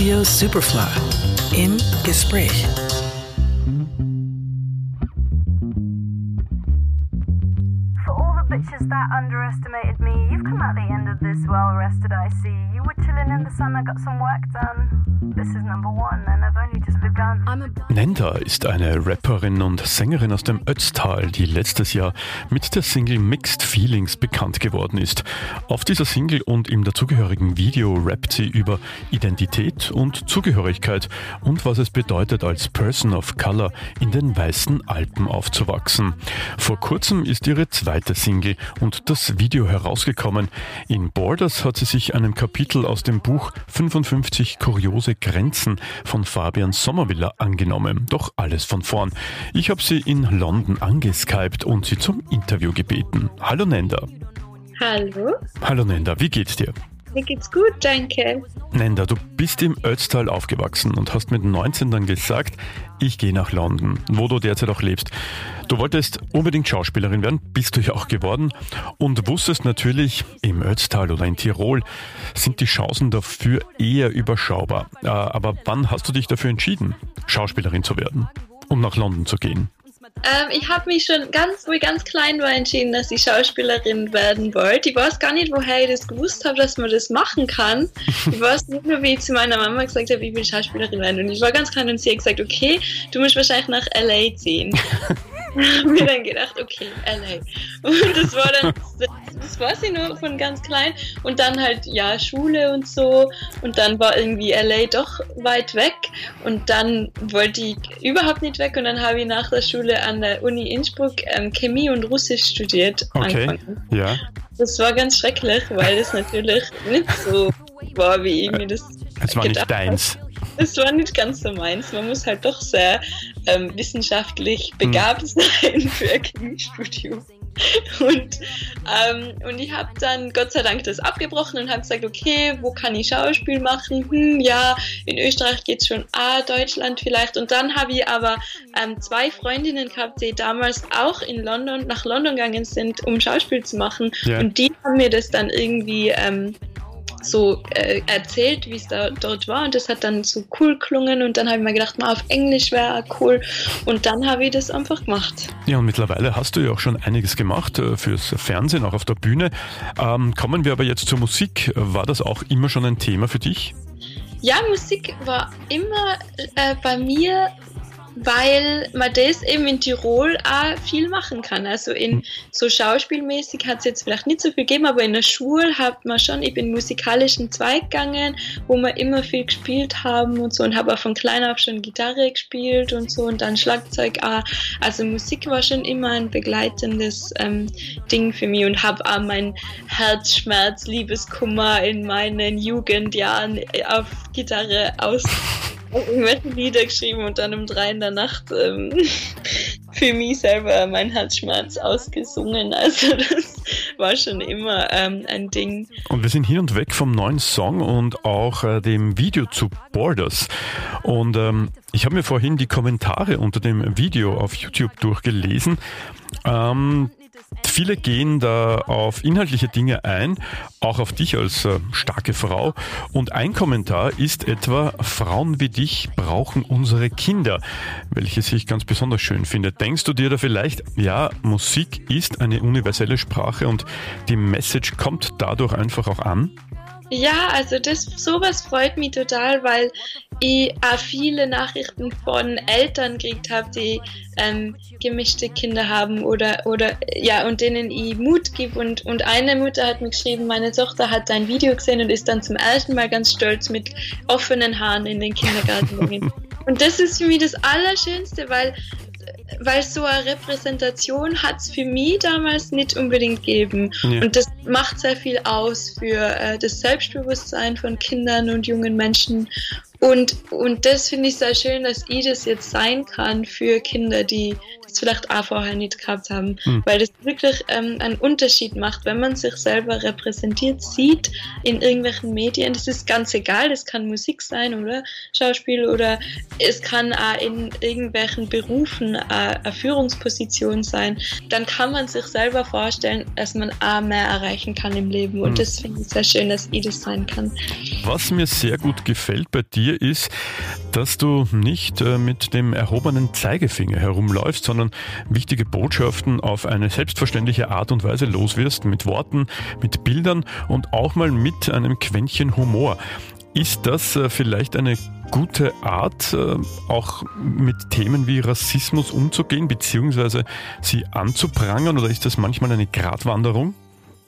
Radio Superfly im Gespräch. For all the bitches that underestimated me, you've come out the end of this well rested, I see. You were chilling in the sun, I got some work done. This is number one, and I've only just begun. I'm a Nenda ist eine Rapperin und Sängerin aus dem Ötztal, die letztes Jahr mit der Single Mixed Feelings bekannt geworden ist. Auf dieser Single und im dazugehörigen Video rappt sie über Identität und Zugehörigkeit und was es bedeutet, als Person of Color in den weißen Alpen aufzuwachsen. Vor kurzem ist ihre zweite Single und das Video herausgekommen. In Borders hat sie sich einem Kapitel aus dem Buch 55 kuriose Grenzen von Fabian Sommerwiller angenommen. Doch alles von vorn. Ich habe sie in London angeskypt und sie zum Interview gebeten. Hallo Nenda. Hallo, Hallo Nenda, wie geht's dir? Mir geht's gut, danke. Nenda, du bist im Ötztal aufgewachsen und hast mit 19 dann gesagt, ich gehe nach London, wo du derzeit auch lebst. Du wolltest unbedingt Schauspielerin werden, bist du ja auch geworden und wusstest natürlich, im Ötztal oder in Tirol sind die Chancen dafür eher überschaubar. Äh, Aber wann hast du dich dafür entschieden, Schauspielerin zu werden und nach London zu gehen? Ähm, ich habe mich schon ganz, wo ich ganz klein war, entschieden, dass ich Schauspielerin werden wollte. Ich weiß gar nicht, woher ich das gewusst habe, dass man das machen kann. Ich weiß nicht nur, wie ich zu meiner Mama gesagt habe, ich will Schauspielerin werden. Und ich war ganz klein und sie hat gesagt, okay, du musst wahrscheinlich nach L.A. ziehen. haben mir dann gedacht, okay, LA. Und das war dann, das, das weiß ich nur von ganz klein. Und dann halt, ja, Schule und so. Und dann war irgendwie LA doch weit weg. Und dann wollte ich überhaupt nicht weg. Und dann habe ich nach der Schule an der Uni Innsbruck ähm, Chemie und Russisch studiert. Okay, Angefangen. ja. Das war ganz schrecklich, weil es natürlich nicht so war, wie ich mir das Es war nicht deins. es war nicht ganz so meins. Man muss halt doch sehr ähm, wissenschaftlich begabt sein für ein Chemiestudium. Und, ähm, und ich habe dann Gott sei Dank das abgebrochen und habe gesagt, okay, wo kann ich Schauspiel machen? Hm, ja, in Österreich geht's schon, ah, Deutschland vielleicht. Und dann habe ich aber ähm, zwei Freundinnen gehabt, die damals auch in London, nach London gegangen sind, um Schauspiel zu machen. Ja. Und die haben mir das dann irgendwie ähm, so äh, erzählt, wie es da dort war und das hat dann so cool klungen und dann habe ich mir gedacht, mal auf Englisch wäre cool und dann habe ich das einfach gemacht. Ja, und mittlerweile hast du ja auch schon einiges gemacht äh, fürs Fernsehen, auch auf der Bühne. Ähm, kommen wir aber jetzt zur Musik. War das auch immer schon ein Thema für dich? Ja, Musik war immer äh, bei mir, weil man das eben in Tirol auch viel machen kann. Also in so schauspielmäßig hat es jetzt vielleicht nicht so viel gegeben, aber in der Schule hat man schon, ich bin musikalischen Zweig gegangen, wo wir immer viel gespielt haben und so und habe auch von klein auf schon Gitarre gespielt und so und dann Schlagzeug auch. Also Musik war schon immer ein begleitendes ähm, Ding für mich und habe auch mein Herzschmerz, Liebeskummer in meinen Jugendjahren auf Gitarre aus irgendwelche Lieder geschrieben und dann um drei in der Nacht ähm, für mich selber mein Herzschmerz ausgesungen. Also das war schon immer ähm, ein Ding. Und wir sind hin und weg vom neuen Song und auch äh, dem Video zu Borders. Und ähm, ich habe mir vorhin die Kommentare unter dem Video auf YouTube durchgelesen. Ähm, viele gehen da auf inhaltliche Dinge ein, auch auf dich als äh, starke Frau. Und ein Kommentar ist etwa, Frauen wie dich brauchen unsere Kinder, welches ich ganz besonders schön finde. Denkst du dir da vielleicht, ja, Musik ist eine universelle Sprache und die Message kommt dadurch einfach auch an? Ja, also das sowas freut mich total, weil ich auch viele Nachrichten von Eltern gekriegt habe, die ähm, gemischte Kinder haben oder oder ja und denen ich Mut gebe und und eine Mutter hat mir geschrieben, meine Tochter hat dein Video gesehen und ist dann zum ersten Mal ganz stolz mit offenen Haaren in den Kindergarten gegangen. und das ist für mich das Allerschönste, weil weil so eine Repräsentation hat es für mich damals nicht unbedingt gegeben. Ja. Und das macht sehr viel aus für äh, das Selbstbewusstsein von Kindern und jungen Menschen. Und, und das finde ich sehr schön, dass ich das jetzt sein kann für Kinder, die es vielleicht auch vorher nicht gehabt haben, mhm. weil das wirklich ähm, einen Unterschied macht, wenn man sich selber repräsentiert sieht in irgendwelchen Medien. Das ist ganz egal, das kann Musik sein oder Schauspiel oder es kann auch in irgendwelchen Berufen eine Führungsposition sein. Dann kann man sich selber vorstellen, dass man auch mehr erreichen kann im Leben und mhm. das finde ich sehr schön, dass ich das sein kann. Was mir sehr gut gefällt bei dir ist, dass du nicht äh, mit dem erhobenen Zeigefinger herumläufst, sondern wichtige Botschaften auf eine selbstverständliche Art und Weise loswirst, mit Worten, mit Bildern und auch mal mit einem Quäntchen Humor. Ist das äh, vielleicht eine gute Art, äh, auch mit Themen wie Rassismus umzugehen, beziehungsweise sie anzuprangern, oder ist das manchmal eine Gratwanderung?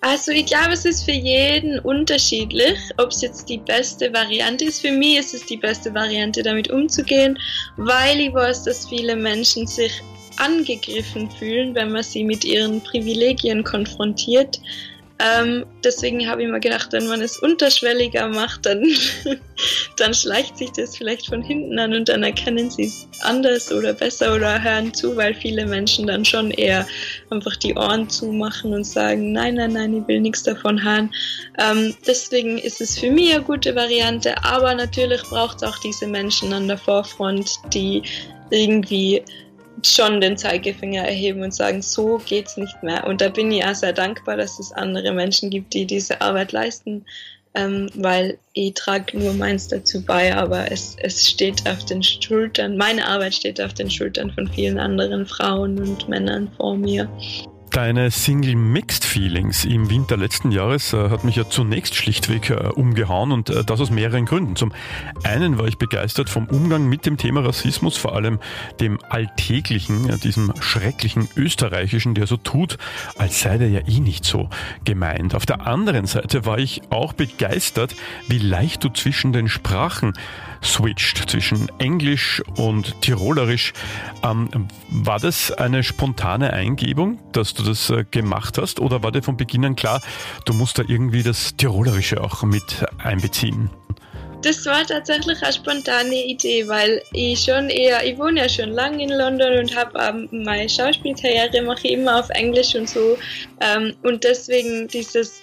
Also ich glaube, es ist für jeden unterschiedlich, ob es jetzt die beste Variante ist. Für mich ist es die beste Variante, damit umzugehen, weil ich weiß, dass viele Menschen sich angegriffen fühlen, wenn man sie mit ihren Privilegien konfrontiert. Ähm, deswegen habe ich mir gedacht, wenn man es unterschwelliger macht, dann, dann schleicht sich das vielleicht von hinten an und dann erkennen sie es anders oder besser oder hören zu, weil viele Menschen dann schon eher einfach die Ohren zumachen und sagen, nein, nein, nein, ich will nichts davon hören. Ähm, deswegen ist es für mich eine gute Variante, aber natürlich braucht es auch diese Menschen an der Vorfront, die irgendwie schon den Zeigefinger erheben und sagen, so geht's nicht mehr. Und da bin ich auch sehr dankbar, dass es andere Menschen gibt, die diese Arbeit leisten, ähm, weil ich trage nur meins dazu bei, aber es, es steht auf den Schultern, meine Arbeit steht auf den Schultern von vielen anderen Frauen und Männern vor mir. Deine Single Mixed Feelings im Winter letzten Jahres äh, hat mich ja zunächst schlichtweg äh, umgehauen und äh, das aus mehreren Gründen. Zum einen war ich begeistert vom Umgang mit dem Thema Rassismus, vor allem dem alltäglichen, äh, diesem schrecklichen österreichischen, der so tut, als sei der ja eh nicht so gemeint. Auf der anderen Seite war ich auch begeistert, wie leicht du zwischen den Sprachen switcht, zwischen Englisch und Tirolerisch. Ähm, war das eine spontane Eingebung, dass du das äh, gemacht hast? Oder war dir von Beginn an klar, du musst da irgendwie das Tirolerische auch mit einbeziehen? Das war tatsächlich eine spontane Idee, weil ich schon eher, ich wohne ja schon lange in London und habe ähm, meine Schauspielkarriere mache ich immer auf Englisch und so. Ähm, und deswegen dieses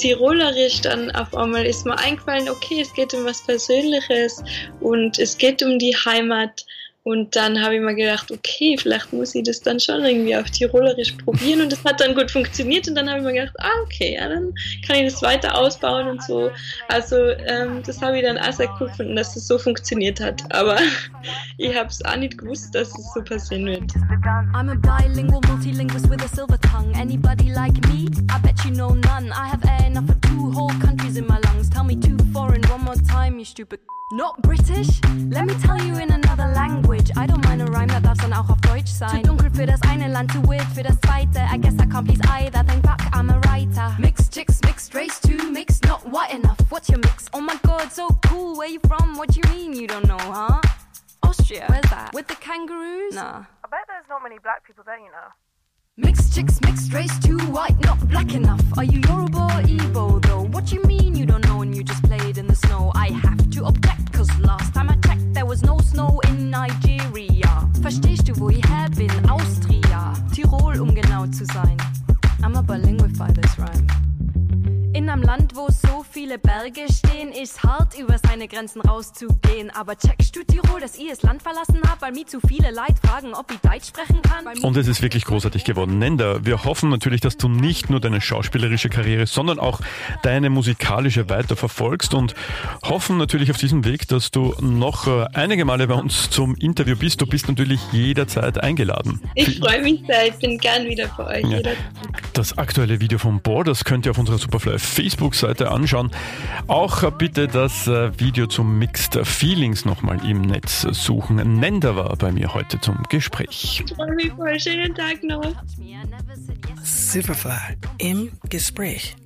Tirolerisch dann auf einmal ist mir eingefallen, okay, es geht um was Persönliches und es geht um die Heimat. Und dann habe ich mir gedacht, okay, vielleicht muss ich das dann schon irgendwie auf Tirolerisch probieren. Und das hat dann gut funktioniert. Und dann habe ich mir gedacht, ah, okay, ja, dann kann ich das weiter ausbauen und so. Also ähm, das habe ich dann auch sehr cool gefunden, dass das so funktioniert hat. Aber ich habe es auch nicht gewusst, dass es so passieren wird. I'm a bilingual multilingualist with a silver tongue. Anybody like me? I bet you know none. I have air enough for two whole countries in my lungs. Tell me two foreign one more time, you stupid. Not British? Let me tell you in another language. I don't mind a rhyme, that darf dann auch auf Deutsch sein. Zu dunkel für das eine Land, too weird für das zweite. I guess I can't please either. Thank fuck, I'm a writer. Mixed chicks, mixed race, too mixed, not white enough. What's your mix? Oh my god, so cool. Where you from? What you mean you don't know, huh? Austria. Where's that? With the kangaroos? Nah. I bet there's not many black people there, you know. Mixed chicks, mixed race, too white, not black enough. Are you Yoruba or Igbo though? What you mean you don't know and you just played in the snow? I have to object, cause last time I checked there was no snow in Nigeria. Verstehst du, wo ich her bin? Austria, Tirol, um genau zu sein. I'm a bilingual this rhyme. In einem Land, wo so viele Berge stehen, ist hart, über seine Grenzen rauszugehen. Aber checkst du Tirol, dass ich das Land verlassen habe, weil mir zu viele Leute fragen, ob ich Deutsch sprechen kann? Und es ist wirklich großartig geworden. Nenda, wir hoffen natürlich, dass du nicht nur deine schauspielerische Karriere, sondern auch deine musikalische weiter verfolgst und hoffen natürlich auf diesem Weg, dass du noch äh, einige Male bei uns zum Interview bist. Du bist natürlich jederzeit eingeladen. Ich freue mich sehr, ich bin gern wieder bei euch. Ja. Das aktuelle Video vom Borders könnt ihr auf unserer Superfly Facebook-Seite anschauen. Auch bitte das äh, Video zum Mixed Feelings nochmal im Netz suchen. Nender war bei mir heute zum Gespräch. Schönen Tag noch. Superfly im Gespräch.